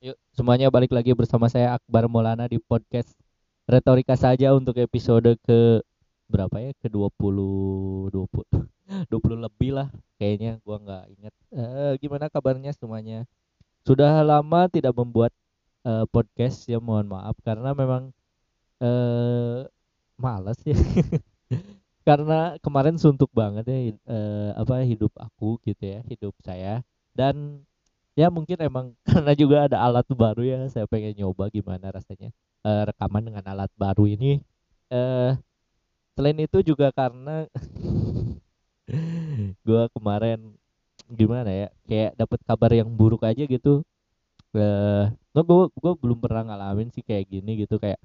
Yuk, semuanya balik lagi bersama saya Akbar Maulana di podcast Retorika saja untuk episode ke berapa ya? Ke 20 20 20 lebih lah kayaknya gua nggak ingat. Eh, gimana kabarnya semuanya? Sudah lama tidak membuat eh, podcast ya mohon maaf karena memang eh malas ya. karena kemarin suntuk banget ya eh, apa hidup aku gitu ya, hidup saya dan Ya mungkin emang karena juga ada alat baru ya saya pengen nyoba gimana rasanya eh, rekaman dengan alat baru ini. Eh selain itu juga karena gua kemarin gimana ya kayak dapat kabar yang buruk aja gitu. Eh no, gua gua belum pernah ngalamin sih kayak gini gitu kayak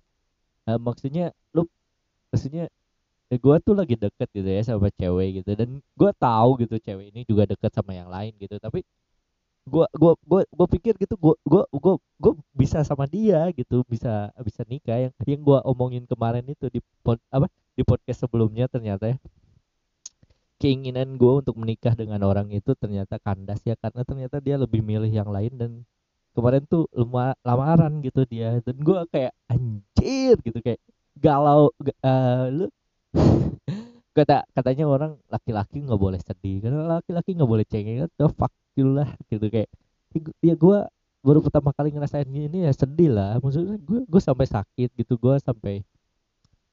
eh, maksudnya lu maksudnya eh, gua tuh lagi deket gitu ya sama cewek gitu dan gua tahu gitu cewek ini juga deket sama yang lain gitu tapi gua gua gua gua pikir gitu gua gua gua gua bisa sama dia gitu bisa bisa nikah. Yang yang gua omongin kemarin itu di pod, apa di podcast sebelumnya ternyata ya. Keinginan gua untuk menikah dengan orang itu ternyata kandas ya karena ternyata dia lebih milih yang lain dan kemarin tuh lama, lamaran gitu dia. Dan gua kayak anjir gitu kayak galau eh, lu. Kata katanya orang laki-laki nggak boleh sedih karena laki-laki nggak boleh cengeng. Atau fuck you lah gitu. Kayak ya gue baru pertama kali ngerasain gini ya sedih lah. Maksudnya gue gue sampai sakit gitu gue sampai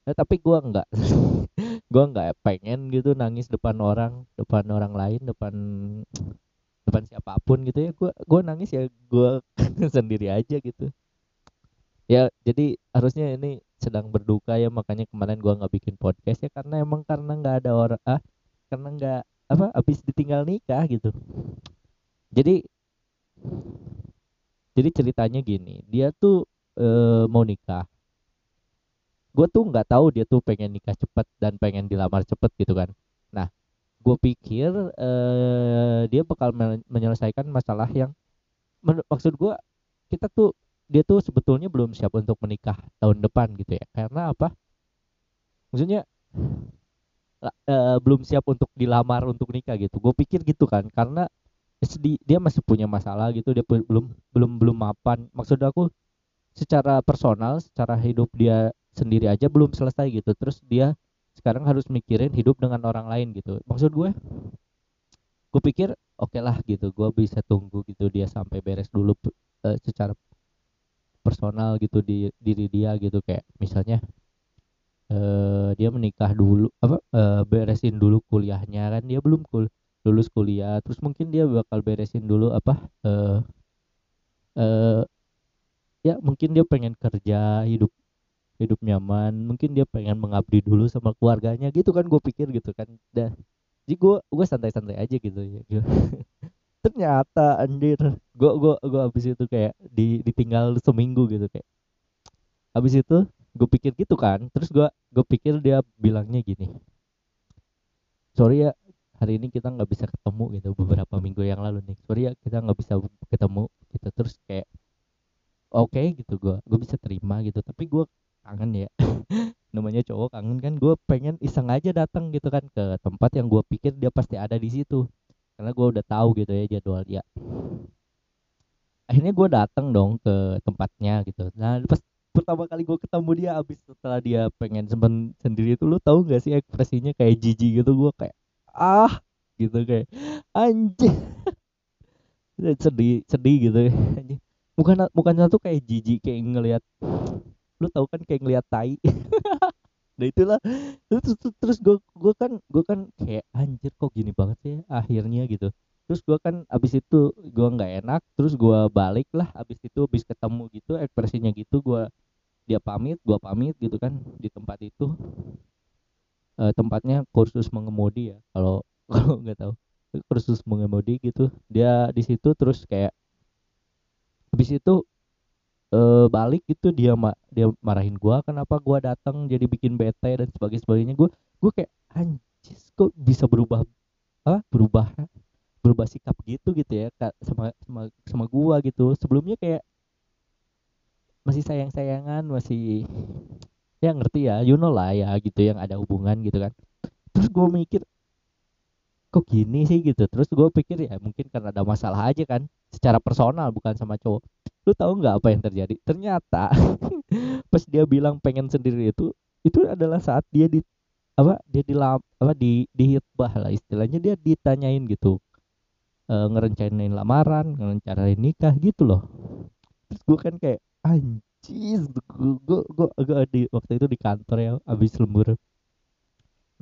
ya, tapi gue nggak gue nggak pengen gitu nangis depan orang depan orang lain depan depan siapa pun gitu ya. Gue gue nangis ya gue sendiri aja gitu. Ya jadi harusnya ini sedang berduka ya makanya kemarin gua nggak bikin podcast ya karena emang karena nggak ada orang ah karena nggak apa habis ditinggal nikah gitu jadi jadi ceritanya gini dia tuh eh, mau nikah. Gue tuh nggak tahu dia tuh pengen nikah cepet dan pengen dilamar cepet gitu kan. Nah gue pikir eh, dia bakal men- menyelesaikan masalah yang maksud gue kita tuh dia tuh sebetulnya belum siap untuk menikah tahun depan gitu ya. Karena apa? Maksudnya eh, belum siap untuk dilamar untuk nikah gitu. Gue pikir gitu kan karena sedi- dia masih punya masalah gitu dia belum belum belum mapan. Maksud aku secara personal secara hidup dia sendiri aja belum selesai gitu. Terus dia sekarang harus mikirin hidup dengan orang lain gitu. Maksud gue gue pikir oke lah gitu. Gue bisa tunggu gitu dia sampai beres dulu eh, secara personal gitu di diri dia gitu. Kayak misalnya eh dia menikah dulu apa eh, beresin dulu kuliahnya kan. Dia belum kul lulus kuliah terus mungkin dia bakal beresin dulu apa eh eh ya mungkin dia pengen kerja hidup hidup nyaman mungkin dia pengen mengabdi dulu sama keluarganya gitu kan gue pikir gitu kan. Dah jadi gue gue santai-santai aja gitu ya ternyata anjir gue gue gue habis itu kayak di ditinggal seminggu gitu kayak. Habis itu gue pikir gitu kan terus gue gue pikir dia bilangnya gini. Sorry ya hari ini kita nggak bisa ketemu gitu beberapa minggu yang lalu nih. Sorry ya kita nggak bisa ketemu gitu. Terus kayak oke gitu gue gue bisa terima gitu. Tapi gue kangen ya. Namanya cowok kangen kan gue pengen iseng aja datang gitu kan ke tempat yang gue pikir dia pasti ada di situ. Karena gue udah tahu gitu ya jadwal dia. Akhirnya gue datang dong ke tempatnya gitu. Nah pas pertama kali gue ketemu dia abis setelah dia pengen sendiri itu lu tahu gak sih ekspresinya kayak jijik gitu? Gue kayak ah gitu kayak anjing. Sedih sedih gitu. Anjing. Bukan bukannya tuh kayak jijik kayak ngelihat lu tahu kan kayak ngelihat tai. Nah itulah. Terus terus, terus gue gue kan gue kan kayak anjir kok gini banget sih akhirnya gitu. Terus gue kan abis itu gue nggak enak terus gue balik lah abis itu abis ketemu gitu ekspresinya gitu gue dia pamit gue pamit gitu kan di tempat itu Eh, tempatnya kursus mengemudi ya kalau kalau nggak tahu. Kursus mengemudi gitu. Dia di situ terus kayak habis itu eh balik gitu dia ma dia marahin gua kenapa gua datang jadi bikin bete dan sebagainya sebagainya? Gua gua kayak anjis kok bisa berubah ah berubah berubah sikap gitu gitu ya sama sama sama gua gitu. Sebelumnya kayak masih sayang sayangan masih ya ngerti ya you know lah ya gitu yang ada hubungan gitu kan. Terus gua mikir kok gini sih? gitu. Terus gue pikir ya mungkin karena ada masalah aja kan secara personal bukan sama cowok. Lu tahu nggak apa yang terjadi? Ternyata pas dia bilang pengen sendiri itu itu adalah saat dia di apa dia di apa di dihitbah lah istilahnya. Dia ditanyain gitu e, ngerencanain lamaran ngerencanain nikah gitu loh. Terus gue kan kayak anjir gue gue gue di waktu itu di kantor ya abis lembur.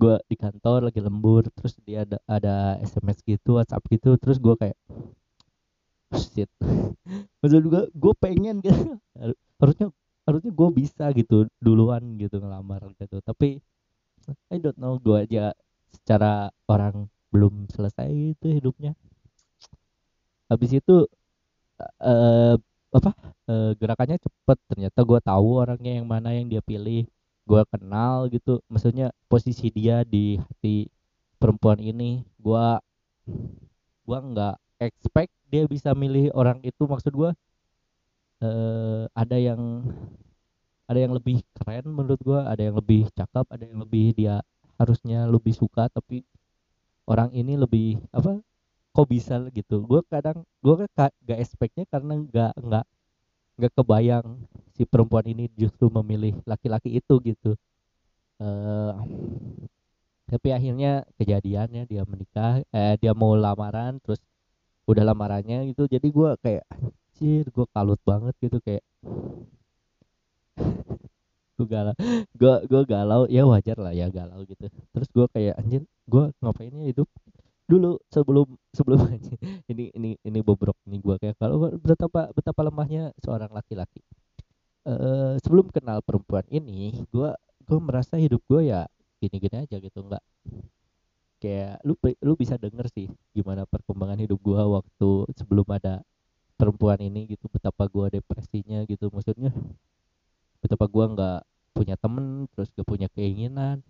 Gue di kantor lagi lembur terus dia ada ada sms gitu whatsapp gitu terus gue kayak shit. Maksud gue gue pengen gitu. Harusnya harusnya gue bisa gitu duluan gitu ngelamar gitu. Tapi I don't know gue aja secara orang belum selesai itu hidupnya. Habis itu uh, apa uh, gerakannya cepet ternyata gue tahu orangnya yang mana yang dia pilih gue kenal gitu. Maksudnya posisi dia di hati perempuan ini gue gue nggak expect dia bisa milih orang itu. Maksud gue uh, ada yang ada yang lebih keren menurut gue ada yang lebih cakep ada yang lebih dia harusnya lebih suka tapi orang ini lebih apa kok bisa gitu. Gue kadang gue kan gak expectnya karena nggak nggak nggak kebayang si perempuan ini justru memilih laki-laki itu gitu. Uh, tapi akhirnya kejadiannya dia menikah eh dia mau lamaran terus udah lamarannya gitu. Jadi gue kayak anjir gue kalut banget gitu kayak gue galau gue gue galau. Ya wajar lah ya galau gitu. Terus gue kayak anjir gue ngapainnya hidup dulu sebelum sebelum ini ini ini bobrok nih gue kayak. Kalau betapa betapa lemahnya seorang laki-laki. Uh, sebelum kenal perempuan ini gue gue merasa hidup gue ya gini-gini aja gitu nggak kayak lu lu bisa denger sih gimana perkembangan hidup gue waktu sebelum ada perempuan ini gitu betapa gue depresinya gitu. Maksudnya betapa gue nggak punya temen terus gak punya keinginan.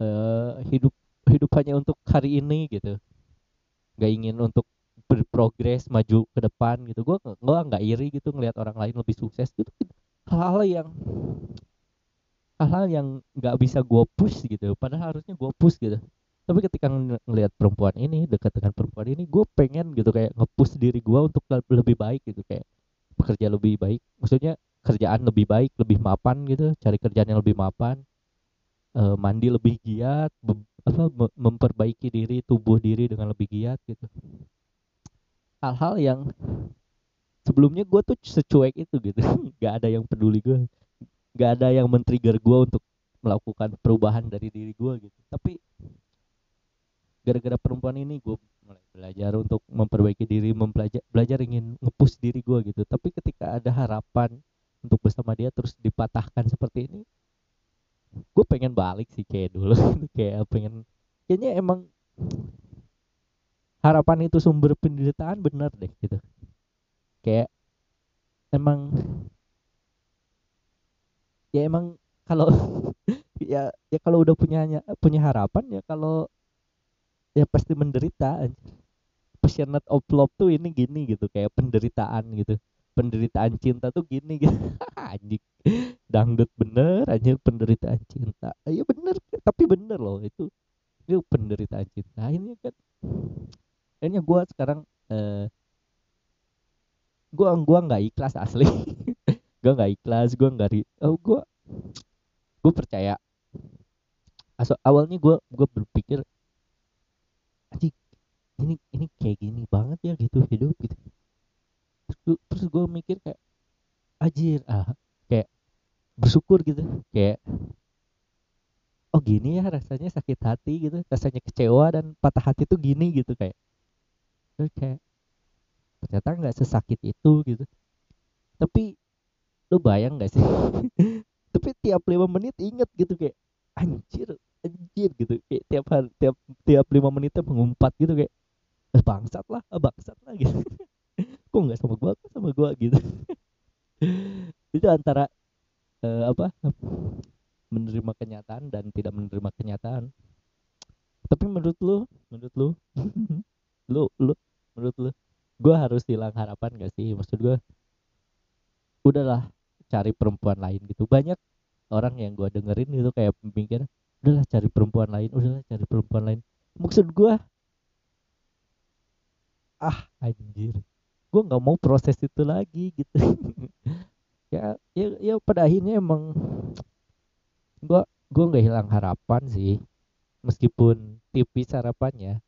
Uh, hidup hidup hanya untuk hari ini gitu. Nggak ingin untuk berprogres maju ke depan gitu. Gue gue nggak iri gitu ngelihat orang lain lebih sukses gitu. Hal-hal yang hal-hal yang nggak bisa gue push gitu. Padahal harusnya gue push gitu. Tapi ketika ng ngelihat perempuan ini dekat dengan perempuan ini gue pengen gitu kayak ngepush diri gue untuk lebih baik gitu. Kayak bekerja lebih baik. Maksudnya kerjaan lebih baik lebih mapan gitu. Cari kerjaan yang lebih mapan. Uh, mandi lebih giat apa memperbaiki diri tubuh diri dengan lebih giat gitu. Hal-hal yang sebelumnya gue tuh secuek itu gitu. Nggak ada yang peduli gue nggak ada yang men-trigger gue untuk melakukan perubahan dari diri gue gitu. Tapi gara-gara perempuan ini gue mulai belajar untuk memperbaiki diri mempelajari belajar ingin ngepush diri gue gitu. Tapi ketika ada harapan untuk bersama dia terus dipatahkan seperti ini gue pengen balik sih kayak dulu kayak pengen kayaknya emang harapan itu sumber penderitaan bener deh gitu. Kayak emang ya emang kalau ya ya kalau udah punya punya harapan ya kalau ya pasti menderita passionate of love tuh ini gini gitu. Kayak penderitaan gitu penderitaan cinta tuh gini gitu. Anjing. Dangdut bener aja penderitaan cinta. Iya bener tapi bener loh itu. Itu penderitaan cinta. Ini kan akhirnya gue sekarang eh, gue gua nggak ikhlas asli. Gue nggak ikhlas gue nggak oh gue gue percaya. Asal awalnya gue gue berpikir anjing ini ini kayak gini banget ya gitu hidup gitu terus gue mikir kayak ajir ah kayak bersyukur gitu kayak oh gini ya rasanya sakit hati gitu rasanya kecewa dan patah hati tuh gini gitu kayak. Terus kayak ternyata nggak sesakit itu gitu. Tapi lu bayang gak sih? Tapi tiap lima menit inget gitu kayak anjir anjir gitu kayak tiap hari tiap tiap lima menitnya mengumpat gitu kayak eh, bangsat lah eh, bangsat lah gitu kok nggak sama gua? Kok sama gua gitu? Itu antara uh, apa menerima kenyataan dan tidak menerima kenyataan. Tapi menurut lu menurut lu lu lu menurut lu gua harus hilang harapan gak sih? Maksud gua udahlah cari perempuan lain gitu. Banyak orang yang gua dengerin itu kayak mikir udahlah cari perempuan lain udahlah cari perempuan lain. Maksud gua ah anjir gue nggak mau proses itu lagi gitu. Ya ya ya pada akhirnya emang gue gue nggak hilang harapan sih. Meskipun tipis harapannya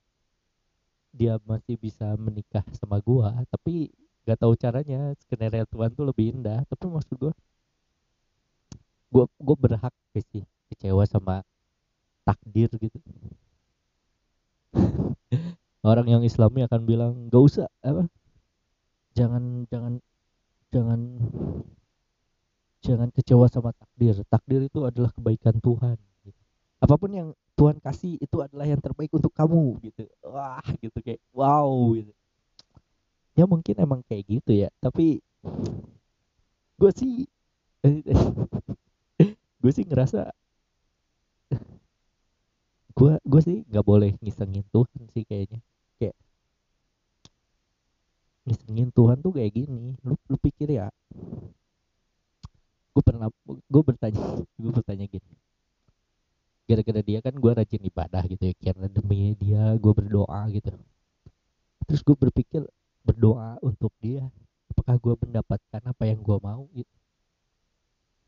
dia masih bisa menikah sama gua tapi nggak tahu caranya. Skenario Tuhan tuh lebih indah. Tapi maksud gua gua gua berhak gak sih kecewa sama takdir gitu. Orang yang Islami akan bilang gak usah apa jangan jangan jangan jangan kecewa sama takdir. Takdir itu adalah kebaikan Tuhan gitu. apa pun yang Tuhan kasih itu adalah yang terbaik untuk kamu gitu. Wah gitu kayak wow gitu. Ya mungkin emang kayak gitu ya. Tapi gue sih gue sih ngerasa gue gue sih nggak boleh ngisengin Tuhan sih kayaknya. kayak ngisengin Tuhan tuh kayak gini. Lu lu pikir ya? Gue pernah gue bertanya gue bertanya gini. Gara-gara dia kan gue rajin ibadah gitu ya karena demi dia gue berdoa gitu. Terus gue berpikir berdoa untuk dia apakah gue mendapatkan apa yang gue mau? Gitu.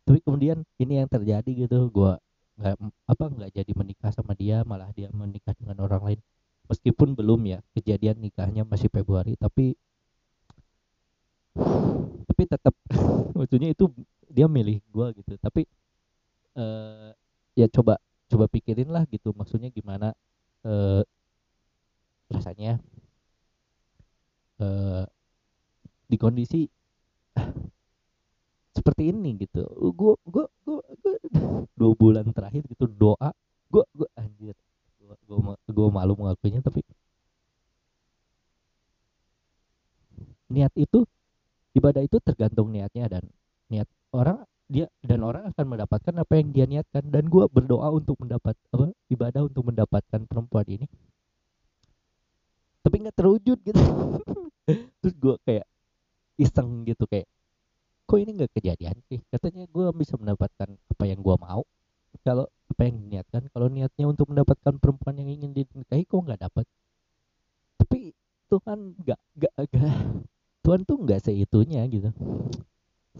Tapi kemudian ini yang terjadi gitu gue nggak apa nggak jadi menikah sama dia malah dia menikah dengan orang lain. Meskipun belum ya kejadian nikahnya masih Februari tapi tapi tetap maksudnya itu dia milih gue gitu. Tapi uh, ya coba coba pikirin lah gitu maksudnya gimana uh, rasanya uh, di kondisi seperti ini gitu. Gue gue gue dua bulan terakhir gitu doa gue gue anjir gue gue malu mengakuinya tapi niat itu ibadah itu tergantung niatnya dan niat orang dia dan orang akan mendapatkan apa yang dia niatkan. Dan gue berdoa untuk mendapat apa ibadah untuk mendapatkan perempuan ini. Tapi nggak terwujud gitu. Terus gue kayak iseng gitu kayak kok ini nggak kejadian sih? Katanya gue bisa mendapatkan apa yang gue mau. Kalau apa yang diniatkan kalau niatnya untuk mendapatkan perempuan yang ingin dinikahi kok nggak dapat tapi Tuhan nggak nggak Tuhan tuh nggak seitunya gitu.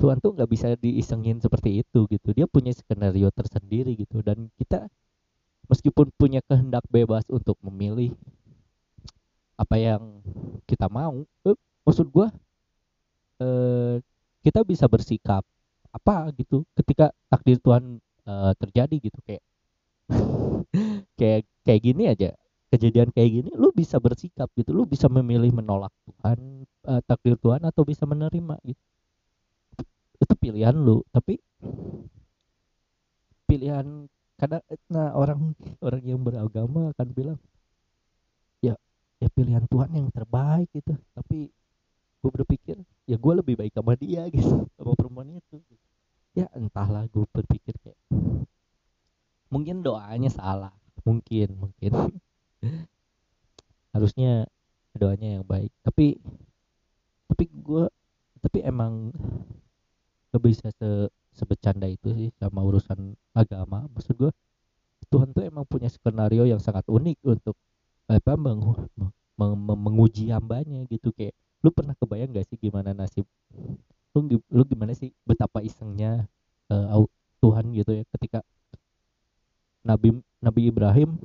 Tuhan tuh nggak bisa diisengin seperti itu gitu. Dia punya skenario tersendiri gitu. Dan kita meskipun punya kehendak bebas untuk memilih apa yang kita mau eh, maksud gua eh, kita bisa bersikap apa gitu ketika takdir Tuhan eh, terjadi gitu. Kayak kayak kayak gini aja kejadian kayak gini lu bisa bersikap gitu. Lu bisa memilih menolak Tuhan eh, takdir Tuhan atau bisa menerima gitu. Itu pilihan lu tapi pilihan karena nah orang orang yang beragama akan bilang ya ya pilihan Tuhan yang terbaik gitu. Tapi gue berpikir ya gue lebih baik sama dia gitu sama perempuan itu. Ya entahlah gue berpikir kayak mungkin doanya salah mungkin mungkin harusnya doanya yang baik. Tapi tapi gue tapi emang gak bisa se sebecanda itu sih sama urusan agama. Maksud gue Tuhan tuh emang punya skenario yang sangat unik untuk apa meng, meng, menguji hambanya gitu. Kayak lu pernah kebayang gak sih gimana nasib lu lu gimana sih betapa isengnya uh, Tuhan gitu ya ketika Nabi Nabi Ibrahim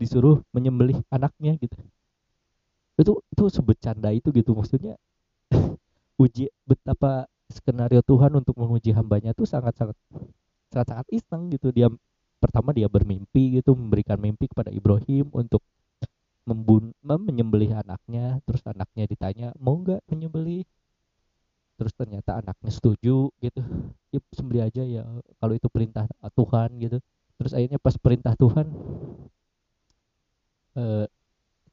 disuruh menyembelih anaknya gitu. Itu itu sebecanda itu gitu. Maksudnya uji betapa skenario Tuhan untuk menguji hambanya tuh sangat-sangat sangat-sangat iseng gitu. Dia pertama dia bermimpi gitu memberikan mimpi kepada Ibrahim untuk membun menyembelih anaknya. Terus anaknya ditanya mau nggak menyembelih? Terus ternyata anaknya setuju gitu. Ya sembelih aja ya kalau itu perintah Tuhan gitu. Terus akhirnya pas perintah Tuhan eh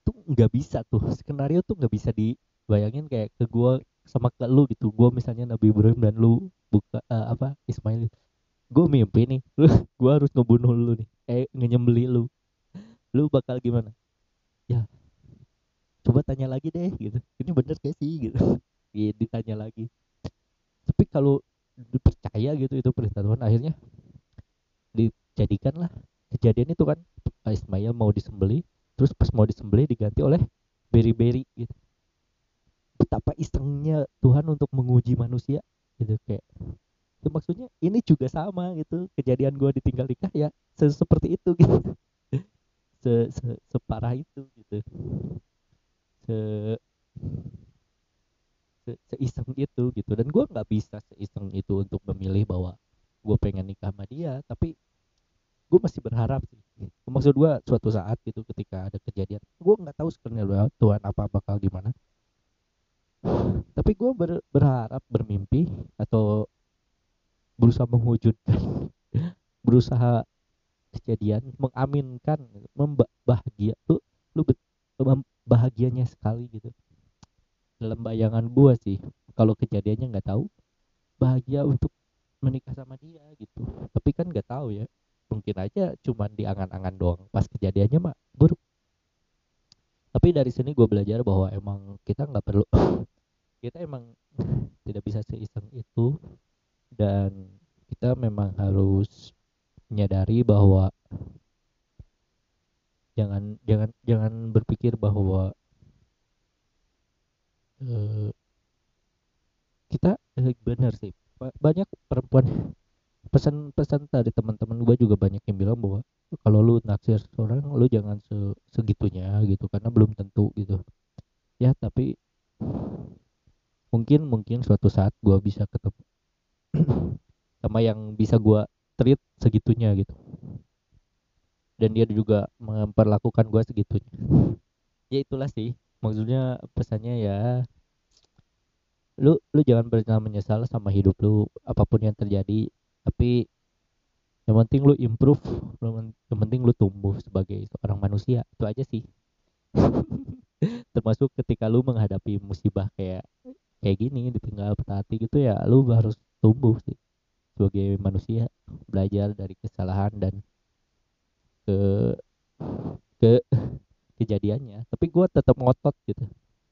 tuh nggak bisa tuh. Skenario tuh nggak bisa dibayangin kayak ke gua sama ke lu gitu. Gue misalnya Nabi Ibrahim dan lu buka uh, apa Ismail. Gue mimpi nih lu gue harus ngebunuh lu nih. Eh ngenyembeli lu. Lu bakal gimana? Ya coba tanya lagi deh gitu. Ini bener gak sih gitu. Ya, ditanya lagi. Tapi kalau dipercaya gitu itu perintah Tuhan akhirnya dijadikanlah. Kejadian itu kan Ismail mau disembeli terus pas mau disembeli diganti oleh beri-beri gitu. Betapa isengnya Tuhan untuk menguji manusia gitu kayak ya maksudnya ini juga sama gitu kejadian gue ditinggal nikah ya se seperti itu gitu. Se, se separah itu gitu. Se se seiseng itu gitu. Dan gue nggak bisa seiseng itu untuk memilih bahwa gue pengen nikah sama dia tapi gue masih berharap sih. Maksud gue suatu saat gitu ketika ada kejadian gue nggak tahu sebenarnya Tuhan apa bakal gimana. Tapi gue ber, berharap bermimpi atau berusaha mewujudkan berusaha kejadian mengaminkan membahagia tuh lu bahagianya sekali gitu. Dalam bayangan gue sih kalau kejadiannya nggak tahu bahagia untuk menikah sama dia gitu. Tapi kan nggak tahu ya mungkin aja cuman di angan-angan doang. Pas kejadiannya mah buruk. Tapi dari sini gue belajar bahwa emang kita nggak perlu kita emang tidak bisa seiseng itu. Dan kita memang harus menyadari bahwa jangan jangan jangan berpikir bahwa uh, kita uh, benar sih. Banyak perempuan pesan-pesan dari teman-teman gue juga banyak yang bilang bahwa kalau lu naksir seorang lu jangan se segitunya gitu karena belum tentu gitu. Ya tapi mungkin mungkin suatu saat gue bisa ketemu sama yang bisa gue treat segitunya gitu. Dan dia juga memperlakukan gue segitunya. Ya itulah sih. Maksudnya pesannya ya lu lu jangan pernah menyesal sama hidup lu apa pun yang terjadi tapi yang penting lu improve yang penting lu tumbuh sebagai seorang manusia itu aja sih. Termasuk ketika lu menghadapi musibah kayak kayak gini ditinggal patah hati gitu ya lu harus tumbuh sih sebagai manusia belajar dari kesalahan dan ke ke kejadiannya. Tapi gue tetap ngotot gitu.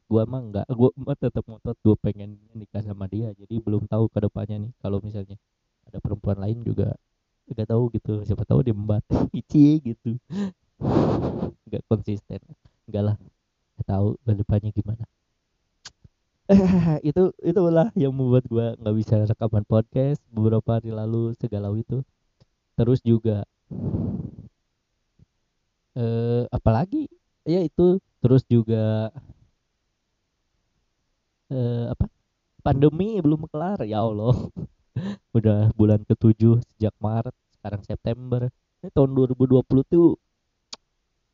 Gue emang enggak gue tetap ngotot gue pengen nikah sama dia jadi belum tahu ke depannya nih kalau misalnya ada perempuan lain juga gak tahu gitu siapa tahu dia membat ici gitu. Nggak konsisten. Enggak lah gak tahu depannya gimana. Itu itulah yang membuat gua nggak bisa rekaman podcast beberapa hari lalu segalau itu. Terus juga eh apalagi? Ya itu terus juga eh apa? Pandemi belum kelar ya Allah udah bulan ketujuh sejak Maret sekarang September. Ini tahun 2020 tuh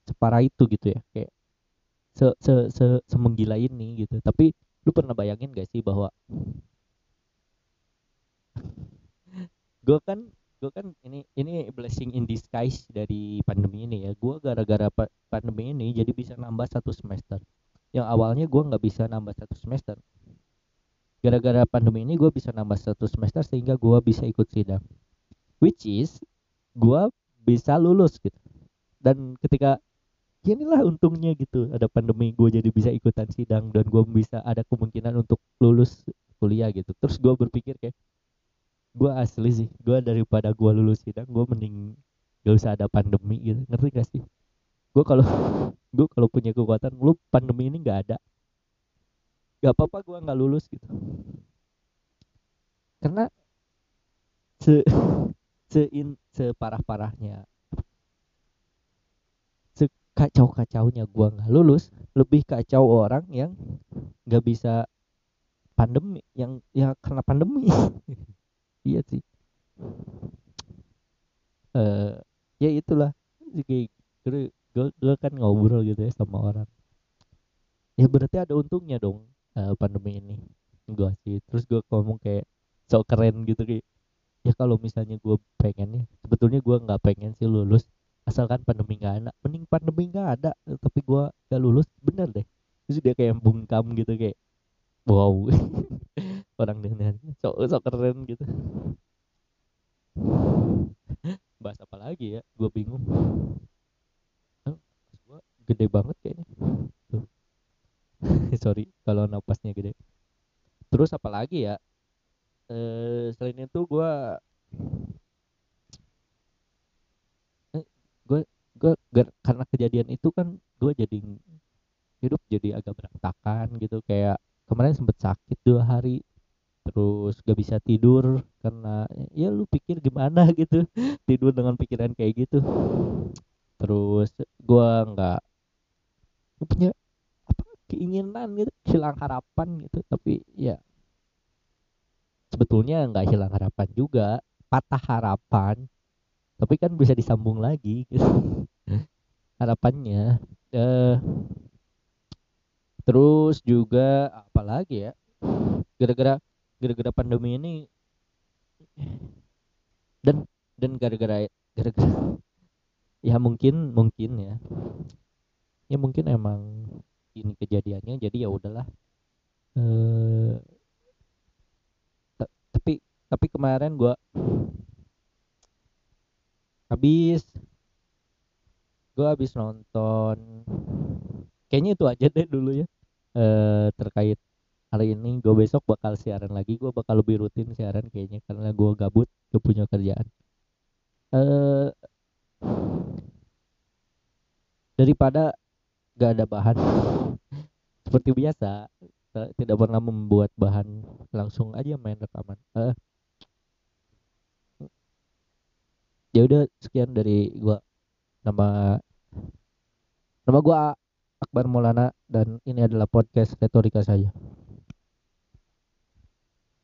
separah itu gitu ya kayak se se se semenggila ini gitu. Tapi lu pernah bayangin gak sih bahwa gue kan gue kan ini ini blessing in disguise dari pandemi ini ya. Gue gara-gara pa pandemi ini jadi bisa nambah satu semester. Yang awalnya gue nggak bisa nambah satu semester gara-gara pandemi ini gue bisa nambah satu semester sehingga gue bisa ikut sidang. Which is gue bisa lulus gitu. Dan ketika ya inilah untungnya gitu. Ada pandemi gue jadi bisa ikutan sidang dan gue bisa ada kemungkinan untuk lulus kuliah gitu. Terus gue berpikir kayak gue asli sih. Gue daripada gue lulus sidang gue mending gak usah ada pandemi gitu. Ngerti gak sih? Gue kalau gue kalau punya kekuatan lu pandemi ini nggak ada gak apa-apa gue nggak lulus gitu. Karena se se in separah parahnya sekacau kacaunya gue nggak lulus lebih kacau orang yang nggak bisa pandemi yang ya karena pandemi. Iya sih. Eh ya itulah. Gue, gue kan ngobrol gitu ya sama orang. Ya berarti ada untungnya dong uh, pandemi ini. Gue sih. Terus gue ngomong kayak sok keren gitu kayak ya kalau misalnya gue pengen ya sebetulnya gue nggak pengen sih lulus asalkan pandemi nggak ada. Mending pandemi nggak ada tapi gue gak lulus bener deh. Terus dia kayak bungkam gitu kayak wow. Orang dengan sok sok keren gitu. Bahas apa lagi ya? Gue bingung. Gede banget kayaknya sorry kalau napasnya gede. Terus apalagi ya? Eh, selain itu gue eh, gue gue karena kejadian itu kan gue jadi hidup jadi agak berantakan gitu. Kayak kemarin sempet sakit dua hari terus gak bisa tidur karena ya lu pikir gimana gitu tidur dengan pikiran kayak gitu. Terus gua nggak punya keinginan gitu hilang harapan gitu. Tapi ya sebetulnya nggak hilang harapan juga patah harapan. Tapi kan bisa disambung lagi gitu. Harapannya eh terus juga apa lagi ya gara-gara gara-gara pandemi ini dan dan gara-gara gara-gara ya mungkin mungkin ya. Ya mungkin emang ini kejadiannya jadi ya udahlah. Eh tapi tapi kemarin gua habis. Gua habis nonton kayaknya itu aja deh dulu ya eh terkait hari ini. Gue besok bakal siaran lagi gue bakal lebih rutin siaran kayaknya karena gue gabut gue punya kerjaan. Eh daripada gak ada bahan seperti biasa tidak pernah membuat bahan langsung aja main rekaman. Eh. Ya udah sekian dari gua. Nama nama gua Akbar Maulana dan ini adalah podcast retorika saja